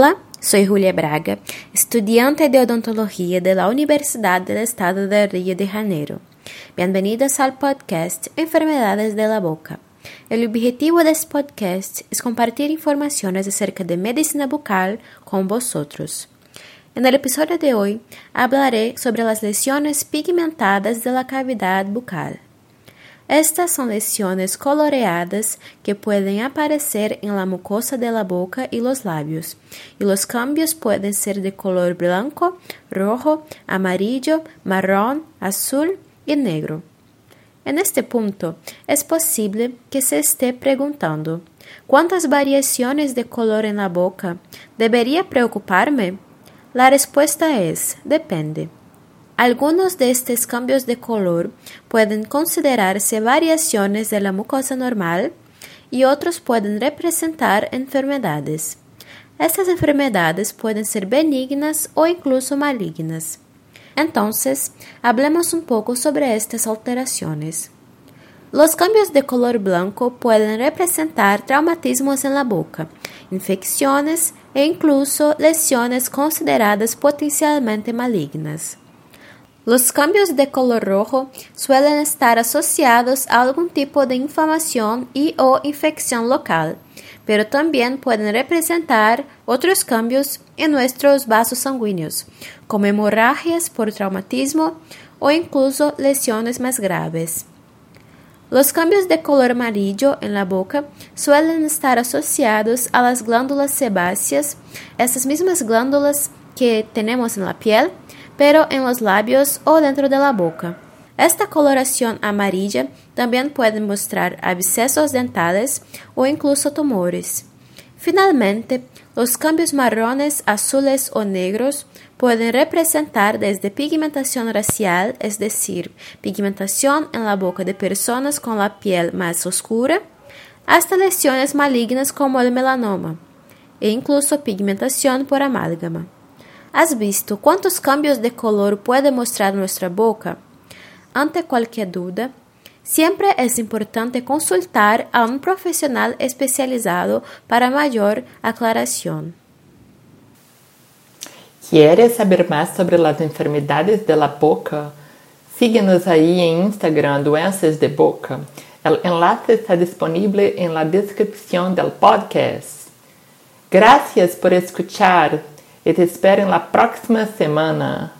Hola, soy Julia Braga, estudiante de odontología de la Universidad del Estado de Río de Janeiro. Bienvenidos al podcast Enfermedades de la Boca. El objetivo de este podcast es compartir informaciones acerca de medicina bucal con vosotros. En el episodio de hoy hablaré sobre las lesiones pigmentadas de la cavidad bucal. Estas son lesiones coloreadas que pueden aparecer en la mucosa de la boca y los labios, y los cambios pueden ser de color blanco, rojo, amarillo, marrón, azul y negro. En este punto, es posible que se esté preguntando, ¿cuántas variaciones de color en la boca? ¿Debería preocuparme? La respuesta es, depende. Algunos de estos cambios de color pueden considerarse variaciones de la mucosa normal y otros pueden representar enfermedades. Estas enfermedades pueden ser benignas o incluso malignas. Entonces, hablemos un poco sobre estas alteraciones. Los cambios de color blanco pueden representar traumatismos en la boca, infecciones e incluso lesiones consideradas potencialmente malignas. Los cambios de color rojo suelen estar asociados a algún tipo de inflamación y o infección local, pero también pueden representar otros cambios en nuestros vasos sanguíneos, como hemorragias por traumatismo o incluso lesiones más graves. Los cambios de color amarillo en la boca suelen estar asociados a las glándulas sebáceas, esas mismas glándulas que tenemos en la piel, pero en los labios o dentro de la boca. Esta coloración amarilla también puede mostrar abscesos dentales o incluso tumores. Finalmente, los cambios marrones, azules o negros pueden representar desde pigmentación racial, es decir, pigmentación en la boca de personas con la piel más oscura, hasta lesiones malignas como el melanoma, e incluso pigmentación por amálgama. ¿Has visto cuántos cambios de color puede mostrar nuestra boca? Ante cualquier duda, siempre es importante consultar a un profesional especializado para mayor aclaración. ¿Quieres saber más sobre las enfermedades de la boca? Síguenos ahí en Instagram Doenças de Boca. El enlace está disponible en la descripción del podcast. Gracias por escuchar. E te espero na próxima semana.